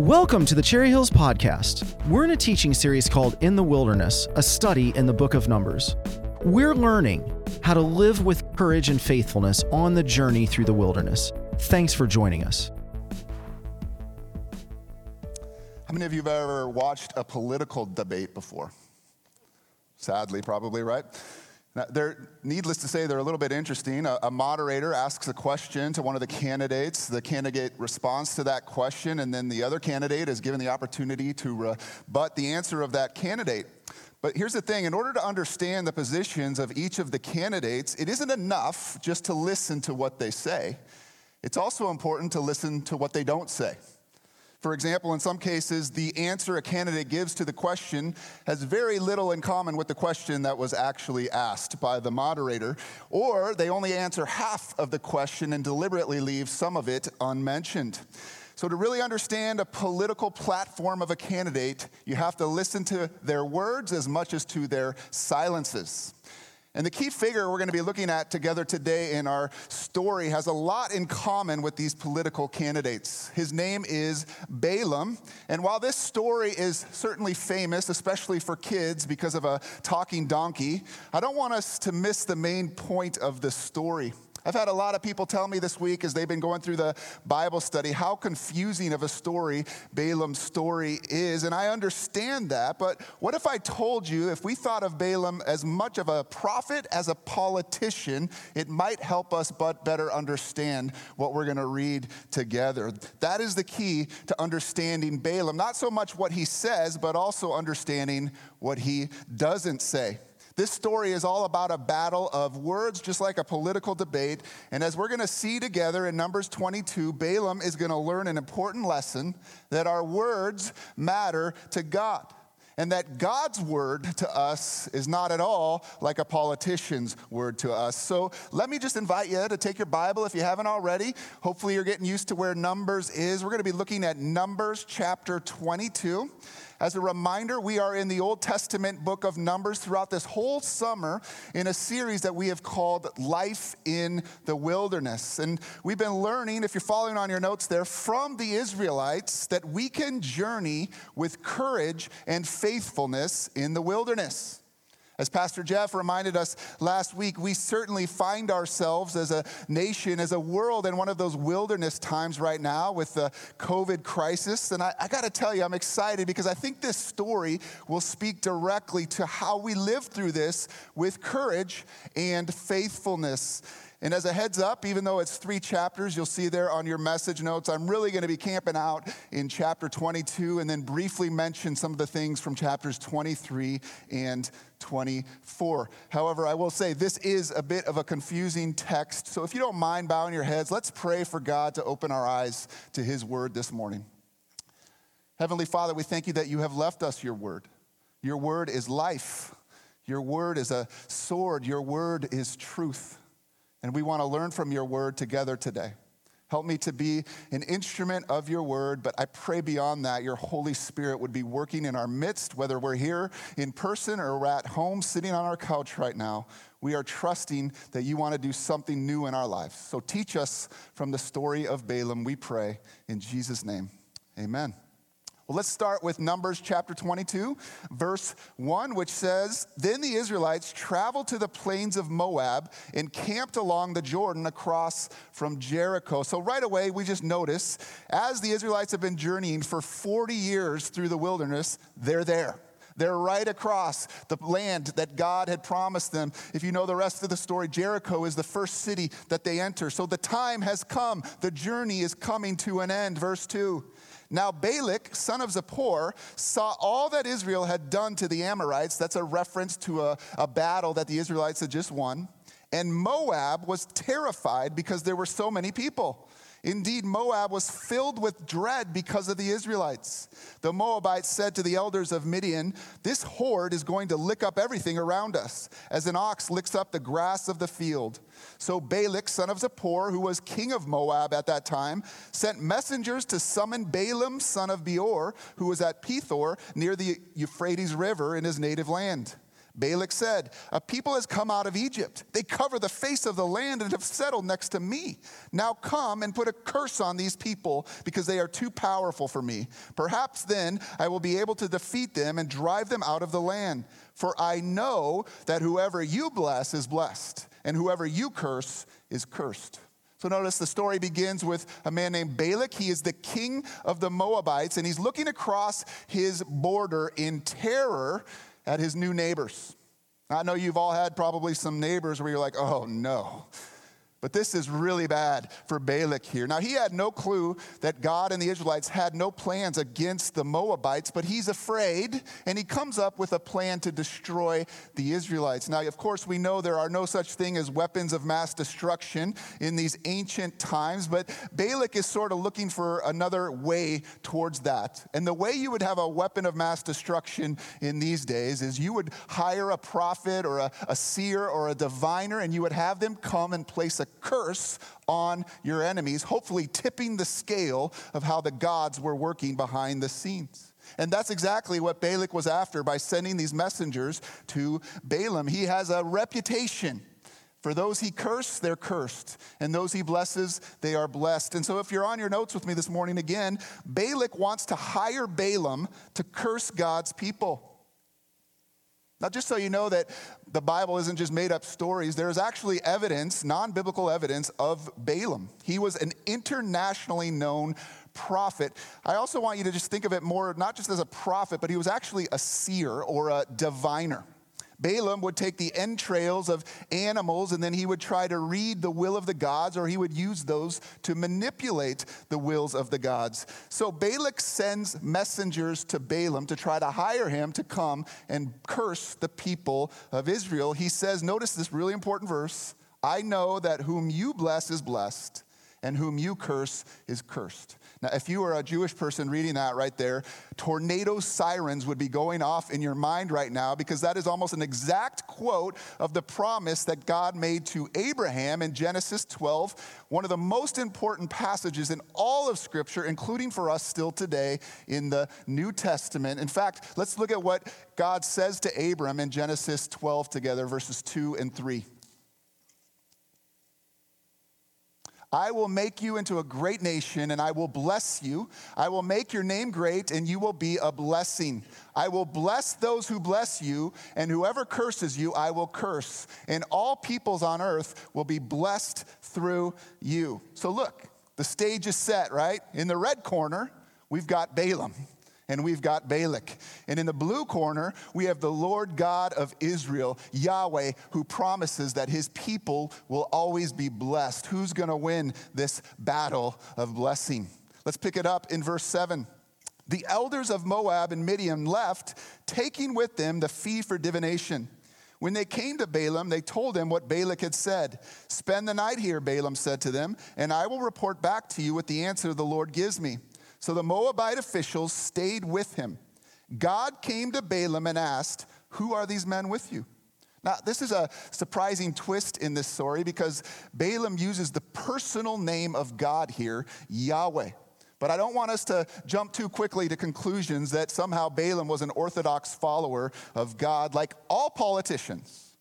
Welcome to the Cherry Hills Podcast. We're in a teaching series called In the Wilderness, a study in the book of Numbers. We're learning how to live with courage and faithfulness on the journey through the wilderness. Thanks for joining us. How many of you have ever watched a political debate before? Sadly, probably, right? Now, they're, needless to say, they're a little bit interesting. A, a, moderator asks a question to one of the candidates. The candidate responds to that question, and then the other candidate is given the opportunity to rebut the answer of that candidate. But here's the thing in order to understand the positions of each of the candidates, it isn't enough just to listen to what they say, it's also important to listen to what they don't say. For example, in some cases, the answer a candidate gives to the question has very little in common with the question that was actually asked by the moderator, or they only answer half of the question and deliberately leave some of it unmentioned. So, to really understand a political platform of a candidate, you have to listen to their words as much as to their silences. And the key figure we're going to be looking at together today in our story has a lot in common with these political candidates. His name is Balaam. And while this story is certainly famous, especially for kids because of a talking donkey, I don't want us to miss the main point of the story. I've had a lot of people tell me this week as they've been going through the Bible study how confusing of a story Balaam's story is. And I understand that. But what if I told you if we thought of Balaam as much of a prophet as a politician, it might help us but better understand what we're going to read together. That is the key to understanding Balaam. Not so much what he says, but also understanding what he doesn't say. This story is all about a battle of words, just like a political debate. And as we're going to see together in Numbers 22, Balaam is going to learn an important lesson that our words matter to God. And that God's word to us is not at all like a politician's word to us. So let me just invite you to take your Bible if you haven't already. Hopefully, you're getting used to where Numbers is. We're going to be looking at Numbers chapter 22. As a reminder, we are in the Old Testament book of Numbers throughout this whole summer in a series that we have called Life in the Wilderness. And we've been learning, if you're following on your notes there, from the Israelites that we can journey with courage and faithfulness in the wilderness. As Pastor Jeff reminded us last week, we certainly find ourselves as a nation, as a world, in one of those wilderness times right now with the COVID crisis. And I, I got to tell you, I'm excited because I think this story will speak directly to how we live through this with courage and faithfulness. And as a heads up, even though it's three chapters, you'll see there on your message notes, I'm really going to be camping out in chapter 22 and then briefly mention some of the things from chapters 23 and 24. However, I will say this is a bit of a confusing text. So if you don't mind bowing your heads, let's pray for God to open our eyes to his word this morning. Heavenly Father, we thank you that you have left us your word. Your word is life. Your word is a sword. Your word is truth. And we want to learn from your word together today. Help me to be an instrument of your word, but I pray beyond that, your Holy Spirit would be working in our midst, whether we're here in person or we're at home sitting on our couch right now. We are trusting that you want to do something new in our lives. So teach us from the story of Balaam, we pray. In Jesus' name, amen. Well, let's start with Numbers chapter 22, verse 1, which says Then the Israelites traveled to the plains of Moab and camped along the Jordan across from Jericho. So, right away, we just notice as the Israelites have been journeying for 40 years through the wilderness, they're there. They're right across the land that God had promised them. If you know the rest of the story, Jericho is the first city that they enter. So the time has come. The journey is coming to an end. Verse 2. Now, Balak, son of Zippor, saw all that Israel had done to the Amorites. That's a reference to a, a battle that the Israelites had just won. And Moab was terrified because there were so many people. Indeed, Moab was filled with dread because of the Israelites. The Moabites said to the elders of Midian, This horde is going to lick up everything around us, as an ox licks up the grass of the field. So Balak, son of Zippor, who was king of Moab at that time, sent messengers to summon Balaam, son of Beor, who was at Pethor near the Euphrates River in his native land. Balak said, A people has come out of Egypt. They cover the face of the land and have settled next to me. Now come and put a curse on these people because they are too powerful for me. Perhaps then I will be able to defeat them and drive them out of the land. For I know that whoever you bless is blessed, and whoever you curse is cursed. So notice the story begins with a man named Balak. He is the king of the Moabites, and he's looking across his border in terror at his new neighbors. I know you've all had probably some neighbors where you're like, oh no, but this is really bad for Balak here. Now, he had no clue that God and the Israelites had no plans against the Moabites, but he's afraid and he comes up with a plan to destroy the Israelites. Now, of course, we know there are no such thing as weapons of mass destruction in these ancient times, but Balak is sort of looking for another way towards that. And the way you would have a weapon of mass destruction in these days is you would hire a prophet or a, a seer or a diviner and you would have them come and place a curse on your enemies, hopefully tipping the scale of how the gods were working behind the scenes. And that's exactly what Balak was after by sending these messengers to Balaam. He has a reputation. For those he curses, they're cursed. And those he blesses, they are blessed. And so, if you're on your notes with me this morning again, Balak wants to hire Balaam to curse God's people. Now, just so you know that the Bible isn't just made up stories, there is actually evidence, non biblical evidence, of Balaam. He was an internationally known prophet. I also want you to just think of it more, not just as a prophet, but he was actually a seer or a diviner. Balaam would take the entrails of animals and then he would try to read the will of the gods, or he would use those to manipulate the wills of the gods. So Balak sends messengers to Balaam to try to hire him to come and curse the people of Israel. He says, Notice this really important verse I know that whom you bless is blessed, and whom you curse is cursed. Now, if you were a Jewish person reading that right there, tornado sirens would be going off in your mind right now because that is almost an exact quote of the promise that God made to Abraham in Genesis 12, one of the most important passages in all of Scripture, including for us still today in the New Testament. In fact, let's look at what God says to Abram in Genesis 12 together, verses 2 and 3. I will make you into a great nation and I will bless you. I will make your name great and you will be a blessing. I will bless those who bless you, and whoever curses you, I will curse. And all peoples on earth will be blessed through you. So look, the stage is set, right? In the red corner, we've got Balaam and we've got Balak. And in the blue corner, we have the Lord God of Israel, Yahweh, who promises that his people will always be blessed. Who's going to win this battle of blessing? Let's pick it up in verse 7. The elders of Moab and Midian left, taking with them the fee for divination. When they came to Balaam, they told him what Balak had said. Spend the night here, Balaam said to them, and I will report back to you what the answer the Lord gives me. So the Moabite officials stayed with him. God came to Balaam and asked, Who are these men with you? Now, this is a surprising twist in this story because Balaam uses the personal name of God here, Yahweh. But I don't want us to jump too quickly to conclusions that somehow Balaam was an orthodox follower of God, like all politicians.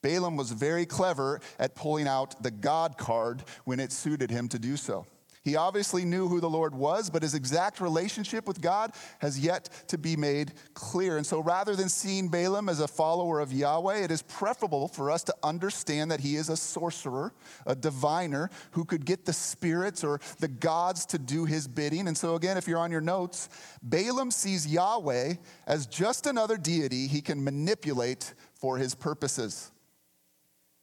Balaam was very clever at pulling out the God card when it suited him to do so. He obviously knew who the Lord was, but his exact relationship with God has yet to be made clear. And so rather than seeing Balaam as a follower of Yahweh, it is preferable for us to understand that he is a sorcerer, a diviner who could get the spirits or the gods to do his bidding. And so, again, if you're on your notes, Balaam sees Yahweh as just another deity he can manipulate for his purposes.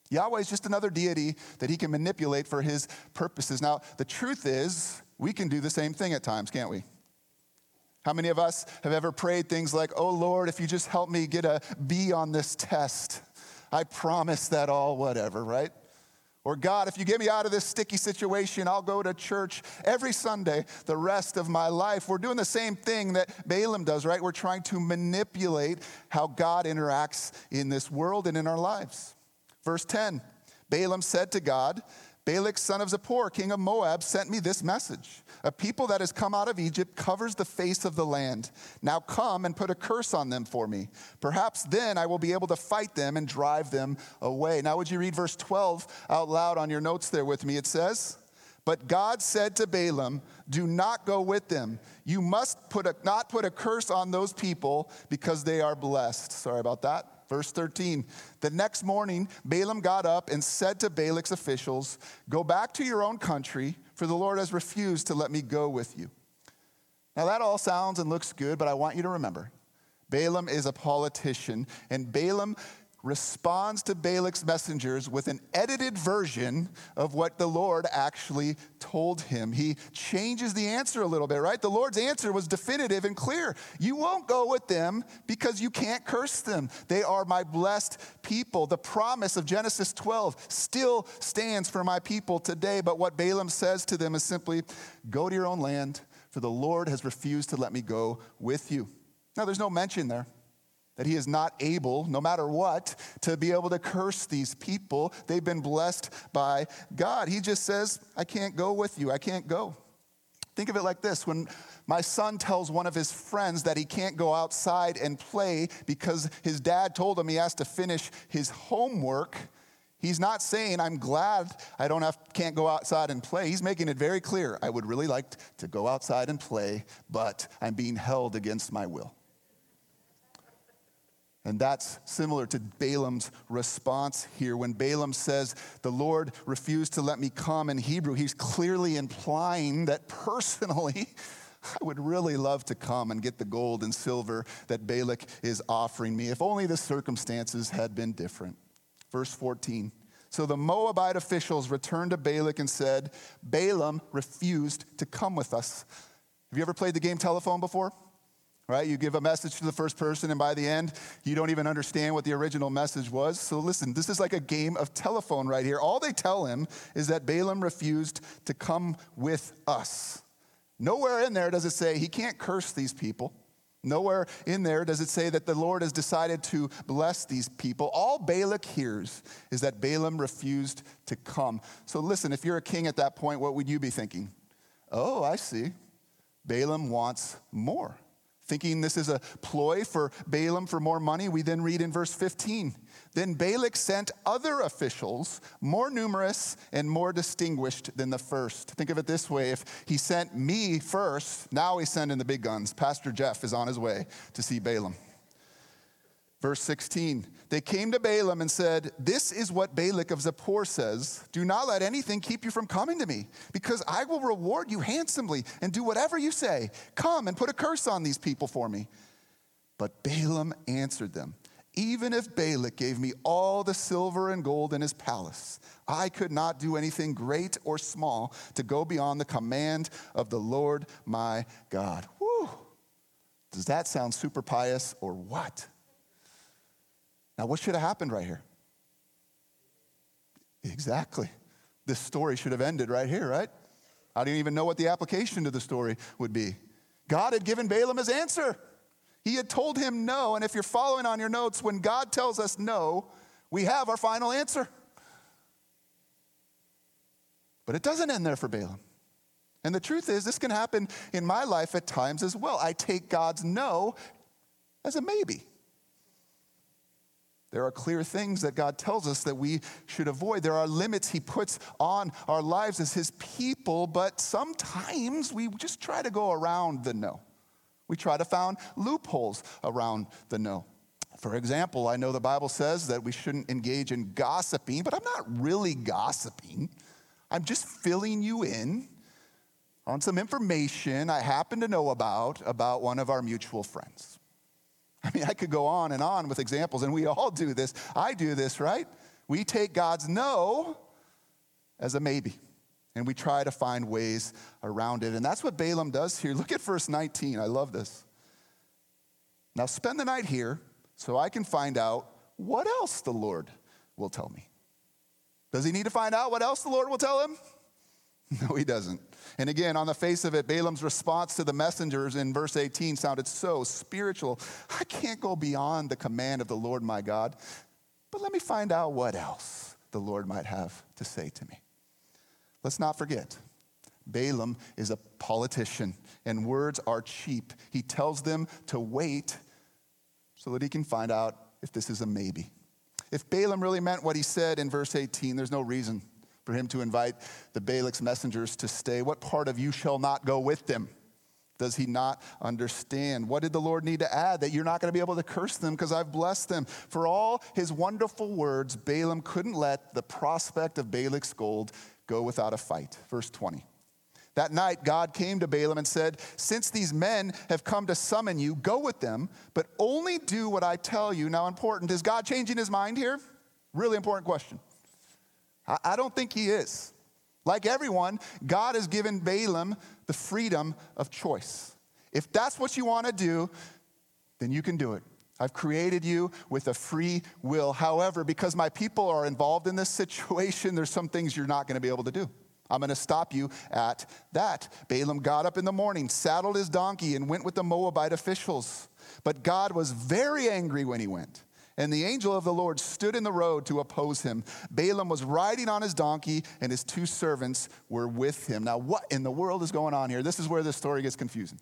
Yahweh is just another deity that he can manipulate for his purposes. Now, the truth is, we can do the same thing at times, can't we? How many of us have ever prayed things like, Oh Lord, if you just help me get a B on this test, I promise that all, whatever, right? Or God, if you get me out of this sticky situation, I'll go to church every Sunday the rest of my life. We're doing the same thing that Balaam does, right? We're trying to manipulate how God interacts in this world and in our lives. Verse 10 Balaam said to God, Balak, son of Zippor, king of Moab, sent me this message. A people that has come out of Egypt covers the face of the land. Now come and put a curse on them for me. Perhaps then I will be able to fight them and drive them away. Now, would you read verse 12 out loud on your notes there with me? It says, But God said to Balaam, Do not go with them. You must put a, not put a curse on those people because they are blessed. Sorry about that. Verse 13 The next morning, Balaam got up and said to Balak's officials, Go back to your own country, for the Lord has refused to let me go with you. Now, that all sounds and looks good, but I want you to remember Balaam is a politician, and Balaam responds to Balak's messengers with an edited version of what the Lord actually told him. He changes the answer a little bit, right? The Lord's answer was definitive and clear. You won't go with them because you can't curse them. They are my blessed people. The promise of Genesis 12 still stands for my people today, but what Balaam says to them is simply go to your own land, for the Lord has refused to let me go with you. Now, there's no mention there that he is not able, no matter what, to be able to curse these people. They've been blessed by God. He just says, I can't go with you. I can't go. Think of it like this when my son tells one of his friends that he can't go outside and play because his dad told him he has to finish his homework. He's not saying, I'm glad I don't have, can't go outside and play. He's making it very clear. I would really like to go outside and play, but I'm being held against my will. And that's similar to Balaam's response here. When Balaam says, The Lord refused to let me come in Hebrew, he's clearly implying that personally, I would really love to come and get the gold and silver that Balak is offering me, if only the circumstances had been different. Verse 14. So the Moabite officials returned to Balak and said, Balaam refused to come with us. Have you ever played the game telephone before? Right? You give a message to the first person, and by the end, you don't even understand what the original message was. So listen, this is like a game of telephone right here. All they tell him is that Balaam refused to come with us. Nowhere in there does it say he can't curse these people. Nowhere in there does it say that the Lord has decided to bless these people. All Balak hears is that Balaam refused to come. So listen, if you're a king at that point, what would you be thinking? Oh, I see. Balaam wants more. Thinking this is a ploy for Balaam for more money, we then read in verse 15 Then Balak sent other officials, more numerous and more distinguished than the first. Think of it this way if he sent me first, now he's sending the big guns. Pastor Jeff is on his way to see Balaam. Verse 16, they came to Balaam and said, This is what Balak of Zippor says Do not let anything keep you from coming to me, because I will reward you handsomely and do whatever you say. Come and put a curse on these people for me. But Balaam answered them, Even if Balak gave me all the silver and gold in his palace, I could not do anything great or small to go beyond the command of the Lord my God. Whew. Does that sound super pious or what? Now, what should have happened right here? Exactly. This story should have ended right here, right? I didn't even know what the application to the story would be. God had given Balaam his answer. He had told him no. And if you're following on your notes, when God tells us no, we have our final answer. But it doesn't end there for Balaam. And the truth is, this can happen in my life at times as well. I take God's no as a maybe. There are clear things that God tells us that we should avoid. There are limits He puts on our lives as His people, but sometimes we just try to go around the no. We try to find loopholes around the no. For example, I know the Bible says that we shouldn't engage in gossiping, but I'm not really gossiping. I'm just filling you in on some information I happen to know about about one of our mutual friends. I mean, I could go on and on with examples, and we all do this. I do this, right? We take God's no as a maybe, and we try to find ways around it. And that's what Balaam does here. Look at verse 19. I love this. Now, spend the night here so I can find out what else the Lord will tell me. Does he need to find out what else the Lord will tell him? No, he doesn't. And again, on the face of it, Balaam's response to the messengers in verse 18 sounded so spiritual. I can't go beyond the command of the Lord my God, but let me find out what else the Lord might have to say to me. Let's not forget, Balaam is a politician, and words are cheap. He tells them to wait so that he can find out if this is a maybe. If Balaam really meant what he said in verse 18, there's no reason for him to invite the Balak's messengers to stay. What part of you shall not go with them? Does he not understand? What did the Lord need to add? That you're not going to be able to curse them because I've blessed them. For all his wonderful words, Balaam couldn't let the prospect of Balak's gold go without a fight. Verse 20. That night, God came to Balaam and said, Since these men have come to summon you, go with them, but only do what I tell you. Now, important, is God changing his mind here? Really important question. I don't think he is. Like everyone, God has given Balaam the freedom of choice. If that's what you want to do, then you can do it. I've created you with a free will. However, because my people are involved in this situation, there's some things you're not going to be able to do. I'm going to stop you at that. Balaam got up in the morning, saddled his donkey, and went with the Moabite officials. But God was very angry when he went. And the angel of the Lord stood in the road to oppose him. Balaam was riding on his donkey, and his two servants were with him. Now, what in the world is going on here? This is where the story gets confusing.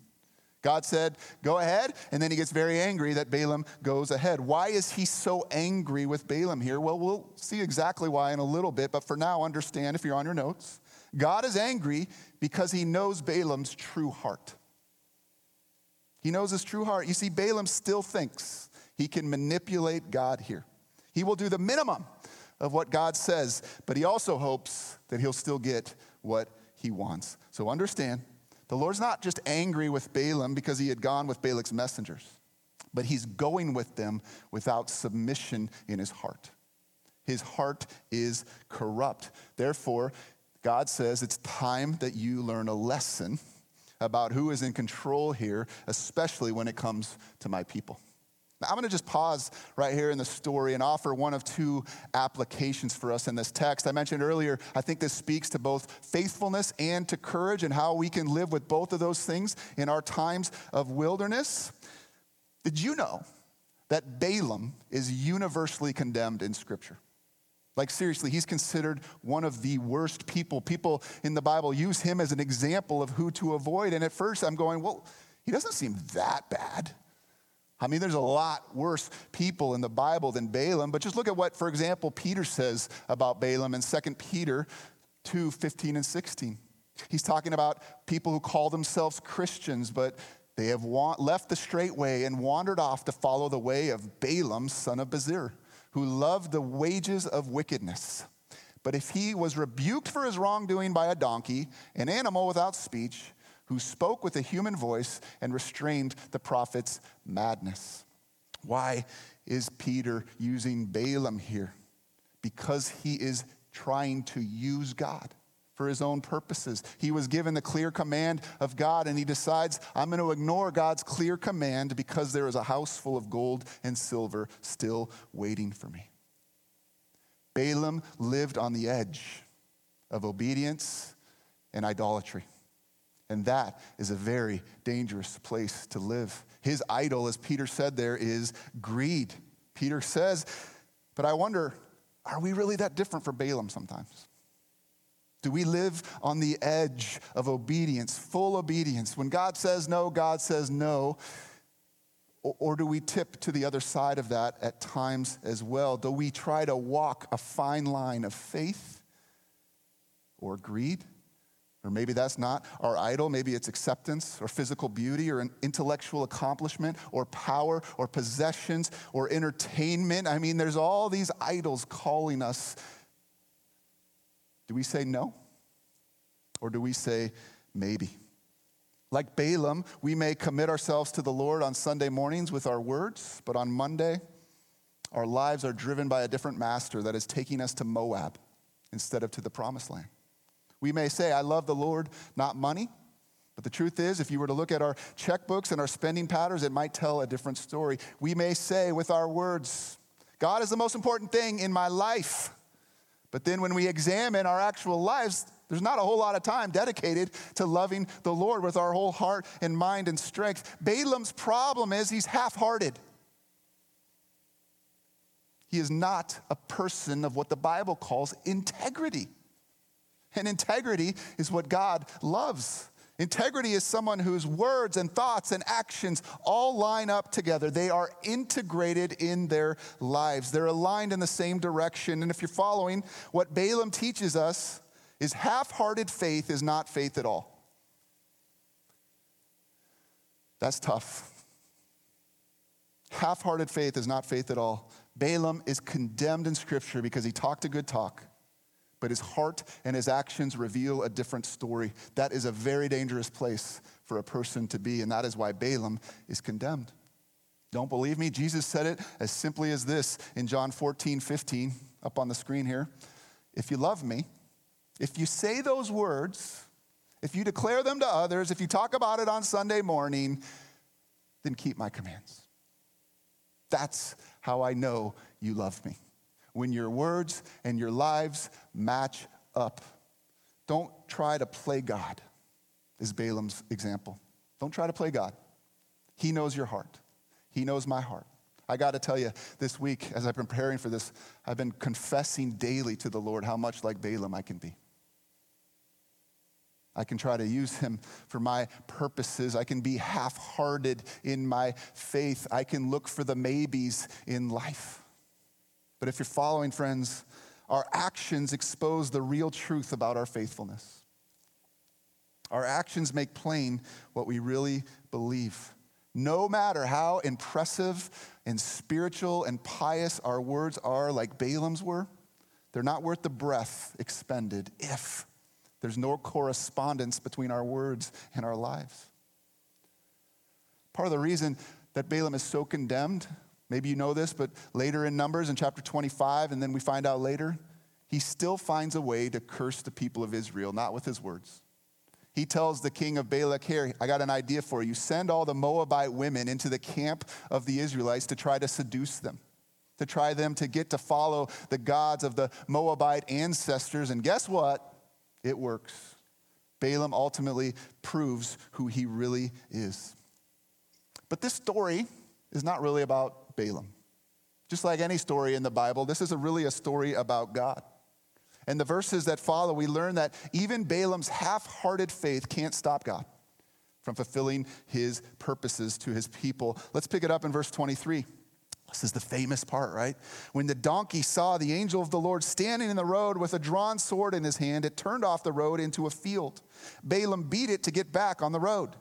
God said, Go ahead. And then he gets very angry that Balaam goes ahead. Why is he so angry with Balaam here? Well, we'll see exactly why in a little bit. But for now, understand if you're on your notes God is angry because he knows Balaam's true heart. He knows his true heart. You see, Balaam still thinks he can manipulate God here. He will do the minimum of what God says, but he also hopes that he'll still get what he wants. So understand, the Lord's not just angry with Balaam because he had gone with Balak's messengers, but he's going with them without submission in his heart. His heart is corrupt. Therefore, God says it's time that you learn a lesson about who is in control here, especially when it comes to my people. Now, I'm going to just pause right here in the story and offer one of two applications for us in this text. I mentioned earlier, I think this speaks to both faithfulness and to courage and how we can live with both of those things in our times of wilderness. Did you know that Balaam is universally condemned in Scripture? Like, seriously, he's considered one of the worst people. People in the Bible use him as an example of who to avoid. And at first, I'm going, well, he doesn't seem that bad. I mean, there's a lot worse people in the Bible than Balaam, but just look at what, for example, Peter says about Balaam in 2 Peter 2 15 and 16. He's talking about people who call themselves Christians, but they have left the straight way and wandered off to follow the way of Balaam, son of Bezer, who loved the wages of wickedness. But if he was rebuked for his wrongdoing by a donkey, an animal without speech, who spoke with a human voice and restrained the prophet's madness. Why is Peter using Balaam here? Because he is trying to use God for his own purposes. He was given the clear command of God, and he decides, I'm going to ignore God's clear command because there is a house full of gold and silver still waiting for me. Balaam lived on the edge of obedience and idolatry. And that is a very dangerous place to live. His idol, as Peter said there, is greed. Peter says, but I wonder, are we really that different from Balaam sometimes? Do we live on the edge of obedience, full obedience? When God says no, God says no. Or do we tip to the other side of that at times as well? Do we try to walk a fine line of faith or greed? Or maybe that's not our idol. Maybe it's acceptance or physical beauty or an intellectual accomplishment or power or possessions or entertainment. I mean, there's all these idols calling us do we say no? Or do we say maybe? Like Balaam, we may commit ourselves to the Lord on Sunday mornings with our words, but on Monday, our lives are driven by a different master that is taking us to Moab instead of to the promised land. We may say, I love the Lord, not money. But the truth is, if you were to look at our checkbooks and our spending patterns, it might tell a different story. We may say with our words, God is the most important thing in my life. But then when we examine our actual lives, there's not a whole lot of time dedicated to loving the Lord with our whole heart and mind and strength. Balaam's problem is he's half hearted. He is not a person of what the Bible calls integrity. And integrity is what God loves. Integrity is someone whose words and thoughts and actions all line up together. They are integrated in their lives, they're aligned in the same direction. And if you're following, what Balaam teaches us is half hearted faith is not faith at all. That's tough. Half hearted faith is not faith at all. Balaam is condemned in Scripture because he talked a good talk but his heart and his actions reveal a different story. That is a very dangerous place for a person to be, and that is why Balaam is condemned. Don't believe me? Jesus said it as simply as this in John 14, 15, up on the screen here. If you love me, if you say those words, if you declare them to others, if you talk about it on Sunday morning, then keep my commands. That's how I know you love me when your words and your lives match up. Don't try to play God, is Balaam's example. Don't try to play God. He knows your heart, He knows my heart. I got to tell you, this week, as I've been preparing for this, I've been confessing daily to the Lord how much like Balaam I can be. I can try to use him for my purposes. I can be half hearted in my faith. I can look for the maybes in life. But if you're following, friends, our actions expose the real truth about our faithfulness. Our actions make plain what we really believe. No matter how impressive and spiritual and pious our words are, like Balaam's were, they're not worth the breath expended if there's no correspondence between our words and our lives. Part of the reason that Balaam is so condemned Maybe you know this, but later in Numbers in chapter 25, and then we find out later, he still finds a way to curse the people of Israel, not with his words. He tells the king of Balak, Here, I got an idea for you. Send all the Moabite women into the camp of the Israelites to try to seduce them, to try them to get to follow the gods of the Moabite ancestors. And guess what? It works. Balaam ultimately proves who he really is. But this story is not really about Balaam. Just like any story in the Bible, this is a really a story about God. And the verses that follow, we learn that even Balaam's half hearted faith can't stop God from fulfilling his purposes to his people. Let's pick it up in verse 23. This is the famous part, right? When the donkey saw the angel of the Lord standing in the road with a drawn sword in his hand, it turned off the road into a field. Balaam beat it to get back on the road.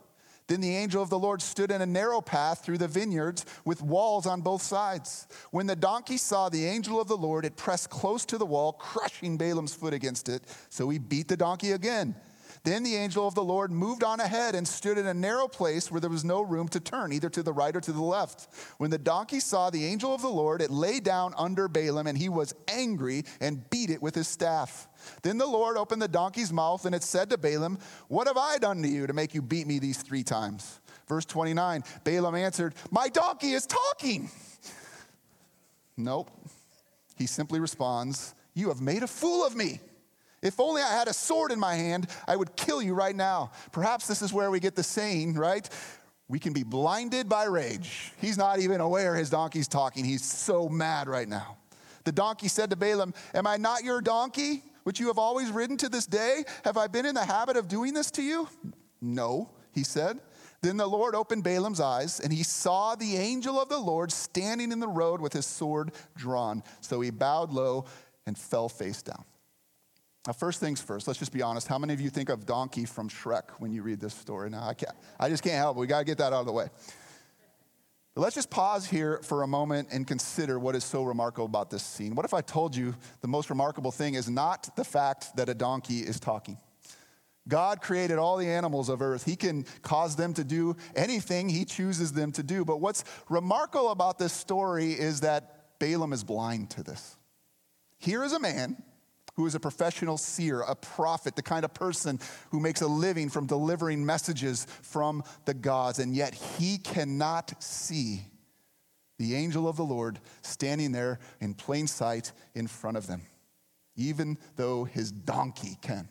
Then the angel of the Lord stood in a narrow path through the vineyards with walls on both sides. When the donkey saw the angel of the Lord, it pressed close to the wall, crushing Balaam's foot against it. So he beat the donkey again. Then the angel of the Lord moved on ahead and stood in a narrow place where there was no room to turn, either to the right or to the left. When the donkey saw the angel of the Lord, it lay down under Balaam, and he was angry and beat it with his staff. Then the Lord opened the donkey's mouth, and it said to Balaam, What have I done to you to make you beat me these three times? Verse 29 Balaam answered, My donkey is talking. Nope. He simply responds, You have made a fool of me. If only I had a sword in my hand, I would kill you right now. Perhaps this is where we get the saying, right? We can be blinded by rage. He's not even aware his donkey's talking. He's so mad right now. The donkey said to Balaam, Am I not your donkey, which you have always ridden to this day? Have I been in the habit of doing this to you? No, he said. Then the Lord opened Balaam's eyes, and he saw the angel of the Lord standing in the road with his sword drawn. So he bowed low and fell face down. Now, first things first, let's just be honest. How many of you think of Donkey from Shrek when you read this story? Now, I, can't, I just can't help it. We got to get that out of the way. But let's just pause here for a moment and consider what is so remarkable about this scene. What if I told you the most remarkable thing is not the fact that a donkey is talking? God created all the animals of earth. He can cause them to do anything He chooses them to do. But what's remarkable about this story is that Balaam is blind to this. Here is a man who is a professional seer, a prophet, the kind of person who makes a living from delivering messages from the gods, and yet he cannot see the angel of the Lord standing there in plain sight in front of them, even though his donkey can.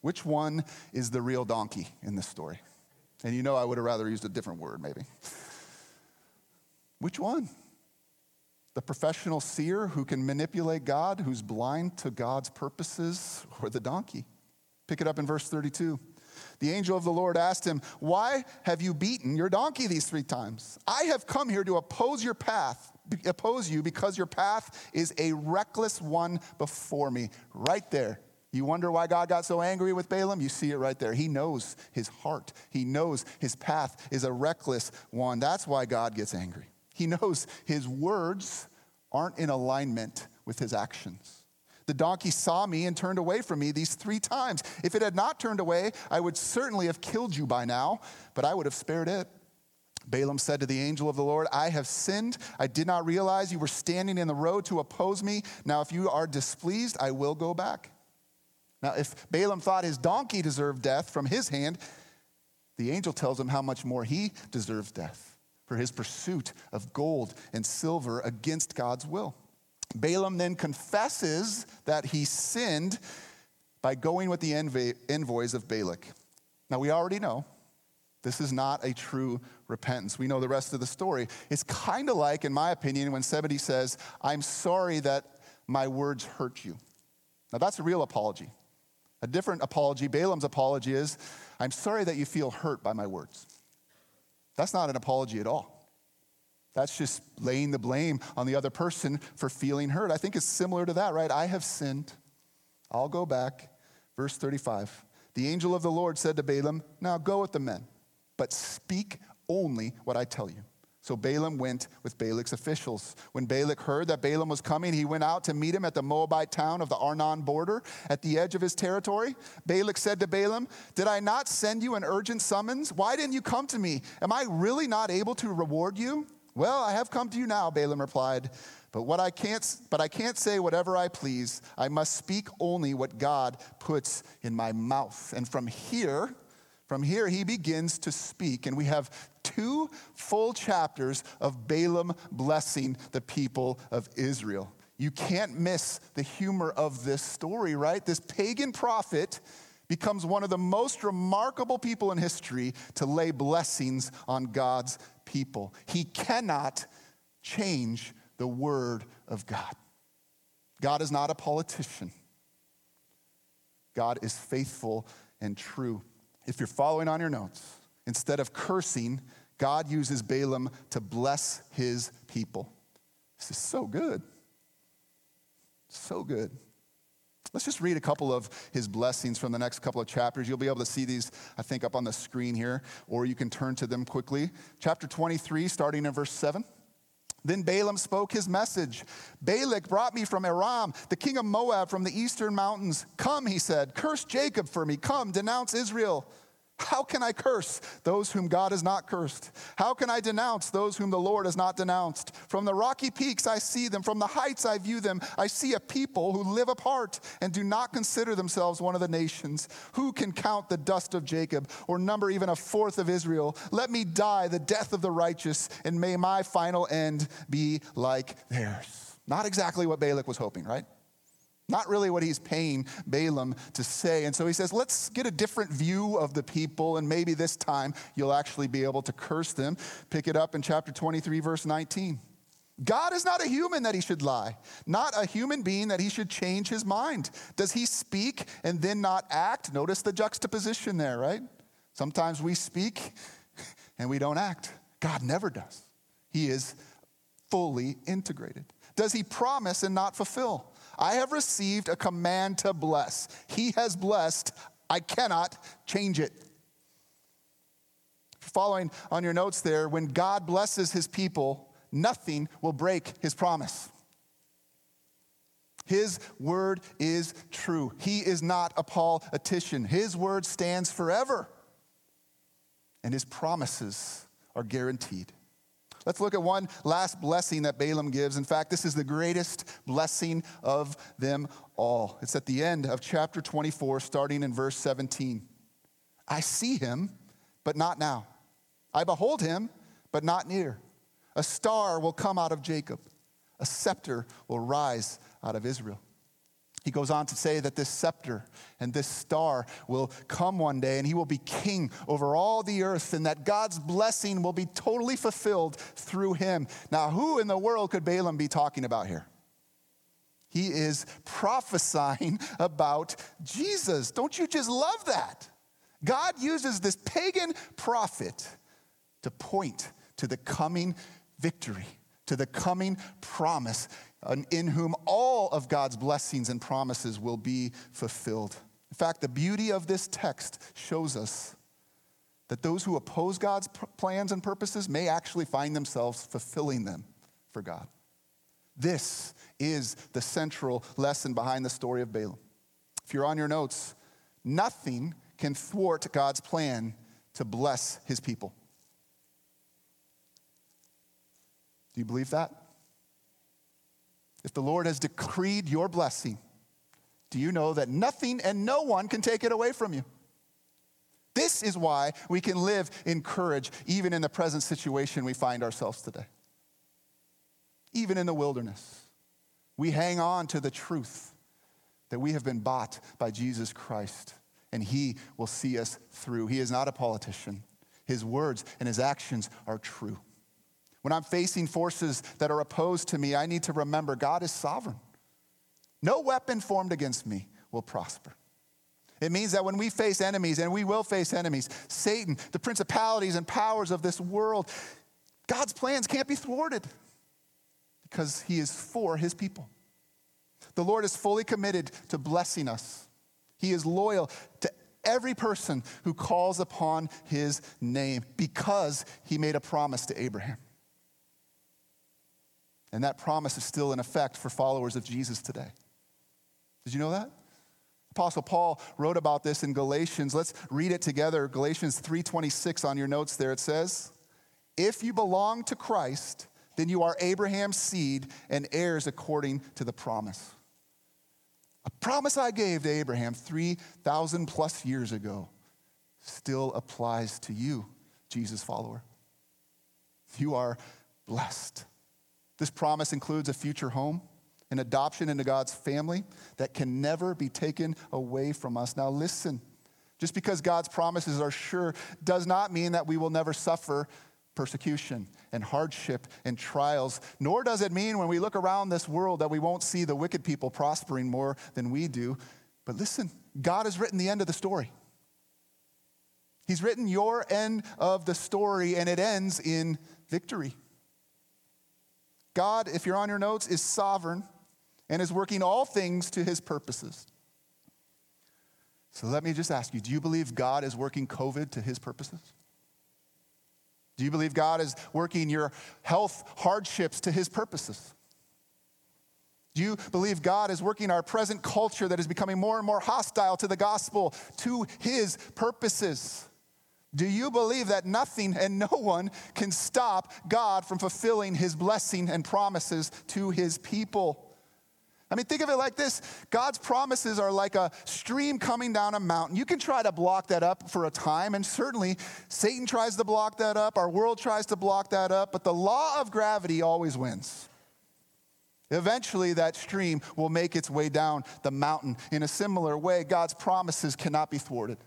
Which one is the real donkey in this story? And you know, I would have rather used a different word, maybe. Which one? The professional seer who can manipulate God, who's blind to God's purposes, or the donkey? Pick it up in verse 32. The angel of the Lord asked him, Why have you beaten your donkey these three times? I have come here to oppose your path, oppose you, because your path is a reckless one before me. Right there. You wonder why God got so angry with Balaam? You see it right there. He knows his heart, he knows his path is a reckless one. That's why God gets angry. He knows his words aren't in alignment with his actions. The donkey saw me and turned away from me these three times. If it had not turned away, I would certainly have killed you by now, but I would have spared it. Balaam said to the angel of the Lord, I have sinned. I did not realize you were standing in the road to oppose me. Now, if you are displeased, I will go back. Now, if Balaam thought his donkey deserved death from his hand, the angel tells him how much more he deserves death for his pursuit of gold and silver against God's will. Balaam then confesses that he sinned by going with the envoys of Balak. Now, we already know this is not a true repentance. We know the rest of the story. It's kind of like, in my opinion, when somebody says, I'm sorry that my words hurt you. Now, that's a real apology. A different apology, Balaam's apology is, I'm sorry that you feel hurt by my words. That's not an apology at all. That's just laying the blame on the other person for feeling hurt. I think it's similar to that, right? I have sinned. I'll go back. Verse 35. The angel of the Lord said to Balaam, Now go with the men, but speak only what I tell you. So Balaam went with Balak's officials. When Balak heard that Balaam was coming, he went out to meet him at the Moabite town of the Arnon border at the edge of his territory. Balak said to Balaam, Did I not send you an urgent summons? Why didn't you come to me? Am I really not able to reward you? Well, I have come to you now, Balaam replied. But what I can't but I can't say whatever I please. I must speak only what God puts in my mouth. And from here, from here he begins to speak and we have two full chapters of Balaam blessing the people of Israel. You can't miss the humor of this story, right? This pagan prophet becomes one of the most remarkable people in history to lay blessings on God's people. He cannot change the word of God. God is not a politician. God is faithful and true. If you're following on your notes, instead of cursing, God uses Balaam to bless his people. This is so good. So good. Let's just read a couple of his blessings from the next couple of chapters. You'll be able to see these, I think, up on the screen here, or you can turn to them quickly. Chapter 23, starting in verse 7. Then Balaam spoke his message. Balak brought me from Aram, the king of Moab from the eastern mountains. Come, he said, curse Jacob for me. Come, denounce Israel. How can I curse those whom God has not cursed? How can I denounce those whom the Lord has not denounced? From the rocky peaks I see them, from the heights I view them. I see a people who live apart and do not consider themselves one of the nations. Who can count the dust of Jacob or number even a fourth of Israel? Let me die the death of the righteous, and may my final end be like theirs. Not exactly what Balak was hoping, right? Not really what he's paying Balaam to say. And so he says, let's get a different view of the people, and maybe this time you'll actually be able to curse them. Pick it up in chapter 23, verse 19. God is not a human that he should lie, not a human being that he should change his mind. Does he speak and then not act? Notice the juxtaposition there, right? Sometimes we speak and we don't act. God never does. He is fully integrated. Does he promise and not fulfill? I have received a command to bless. He has blessed. I cannot change it. Following on your notes there, when God blesses his people, nothing will break his promise. His word is true. He is not a politician. His word stands forever, and his promises are guaranteed. Let's look at one last blessing that Balaam gives. In fact, this is the greatest blessing of them all. It's at the end of chapter 24, starting in verse 17. I see him, but not now. I behold him, but not near. A star will come out of Jacob, a scepter will rise out of Israel. He goes on to say that this scepter and this star will come one day and he will be king over all the earth and that God's blessing will be totally fulfilled through him. Now, who in the world could Balaam be talking about here? He is prophesying about Jesus. Don't you just love that? God uses this pagan prophet to point to the coming victory, to the coming promise Um, in whom all of God's blessings and promises will be fulfilled. In fact, the beauty of this text shows us that those who oppose God's plans and purposes may actually find themselves fulfilling them for God. This is the central lesson behind the story of Balaam. If you're on your notes, nothing can thwart God's plan to bless his people. Do you believe that? If the Lord has decreed your blessing, do you know that nothing and no one can take it away from you? This is why we can live in courage, even in the present situation we find ourselves today. Even in the wilderness, we hang on to the truth that we have been bought by Jesus Christ, and He will see us through. He is not a politician, His words and His actions are true. When I'm facing forces that are opposed to me, I need to remember God is sovereign. No weapon formed against me will prosper. It means that when we face enemies, and we will face enemies, Satan, the principalities and powers of this world, God's plans can't be thwarted because he is for his people. The Lord is fully committed to blessing us. He is loyal to every person who calls upon his name because he made a promise to Abraham. And that promise is still in effect for followers of Jesus today. Did you know that? Apostle Paul wrote about this in Galatians. Let's read it together. Galatians 3:26 on your notes there it says, "If you belong to Christ, then you are Abraham's seed and heirs according to the promise." A promise I gave to Abraham 3,000 plus years ago still applies to you, Jesus follower. You are blessed. This promise includes a future home, an adoption into God's family that can never be taken away from us. Now, listen, just because God's promises are sure does not mean that we will never suffer persecution and hardship and trials, nor does it mean when we look around this world that we won't see the wicked people prospering more than we do. But listen, God has written the end of the story. He's written your end of the story, and it ends in victory. God, if you're on your notes, is sovereign and is working all things to his purposes. So let me just ask you do you believe God is working COVID to his purposes? Do you believe God is working your health hardships to his purposes? Do you believe God is working our present culture that is becoming more and more hostile to the gospel to his purposes? Do you believe that nothing and no one can stop God from fulfilling his blessing and promises to his people? I mean, think of it like this God's promises are like a stream coming down a mountain. You can try to block that up for a time, and certainly Satan tries to block that up, our world tries to block that up, but the law of gravity always wins. Eventually, that stream will make its way down the mountain. In a similar way, God's promises cannot be thwarted.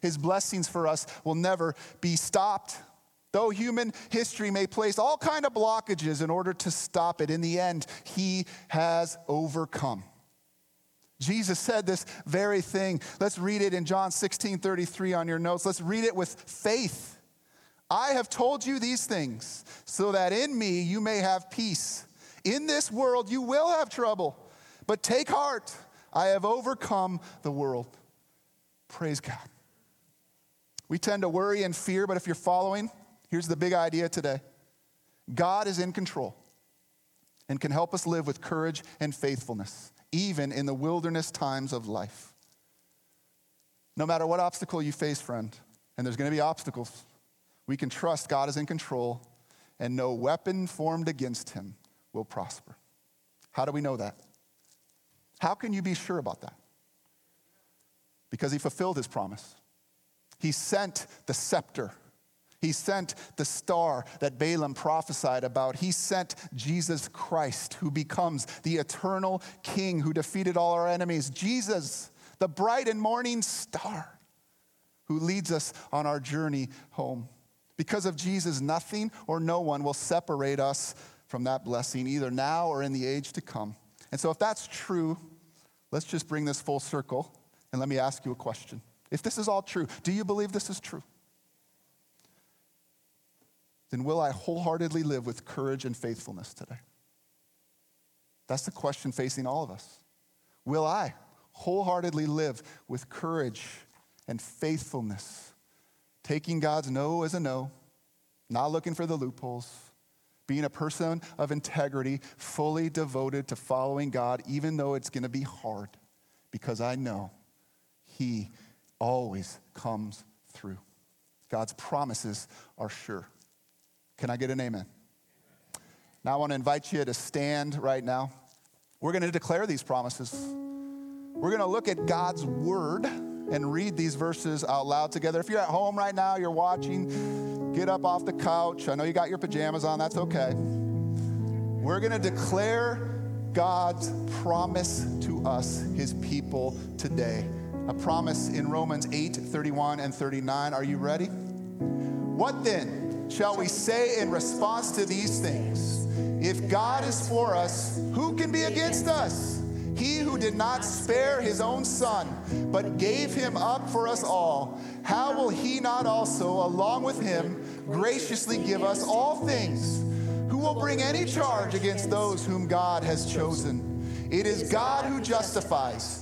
His blessings for us will never be stopped. Though human history may place all kind of blockages in order to stop it, in the end, he has overcome. Jesus said this very thing. Let's read it in John 16 33 on your notes. Let's read it with faith. I have told you these things so that in me you may have peace. In this world you will have trouble, but take heart. I have overcome the world. Praise God. We tend to worry and fear, but if you're following, here's the big idea today God is in control and can help us live with courage and faithfulness, even in the wilderness times of life. No matter what obstacle you face, friend, and there's going to be obstacles, we can trust God is in control and no weapon formed against him will prosper. How do we know that? How can you be sure about that? Because he fulfilled his promise. He sent the scepter. He sent the star that Balaam prophesied about. He sent Jesus Christ, who becomes the eternal King who defeated all our enemies. Jesus, the bright and morning star, who leads us on our journey home. Because of Jesus, nothing or no one will separate us from that blessing, either now or in the age to come. And so, if that's true, let's just bring this full circle and let me ask you a question. If this is all true, do you believe this is true? then will I wholeheartedly live with courage and faithfulness today? That's the question facing all of us. Will I wholeheartedly live with courage and faithfulness, taking God's no as a no, not looking for the loopholes, being a person of integrity, fully devoted to following God, even though it's going to be hard, because I know He always comes through. God's promises are sure. Can I get an amen? Now, I want to invite you to stand right now. We're going to declare these promises. We're going to look at God's word and read these verses out loud together. If you're at home right now, you're watching, get up off the couch. I know you got your pajamas on, that's okay. We're going to declare God's promise to us, his people, today. A promise in Romans 8 31 and 39. Are you ready? What then? shall we say in response to these things? If God is for us, who can be against us? He who did not spare his own son, but gave him up for us all, how will he not also, along with him, graciously give us all things? Who will bring any charge against those whom God has chosen? It is God who justifies.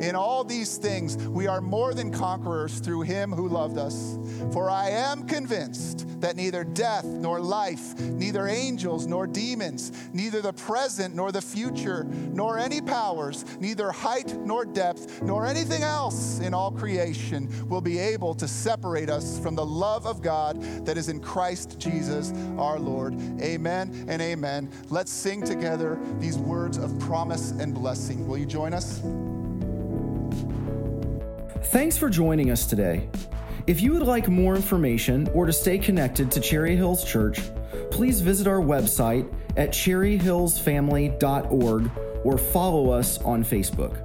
In all these things, we are more than conquerors through him who loved us. For I am convinced that neither death nor life, neither angels nor demons, neither the present nor the future, nor any powers, neither height nor depth, nor anything else in all creation will be able to separate us from the love of God that is in Christ Jesus our Lord. Amen and amen. Let's sing together these words of promise and blessing. Will you join us? Thanks for joining us today. If you would like more information or to stay connected to Cherry Hills Church, please visit our website at cherryhillsfamily.org or follow us on Facebook.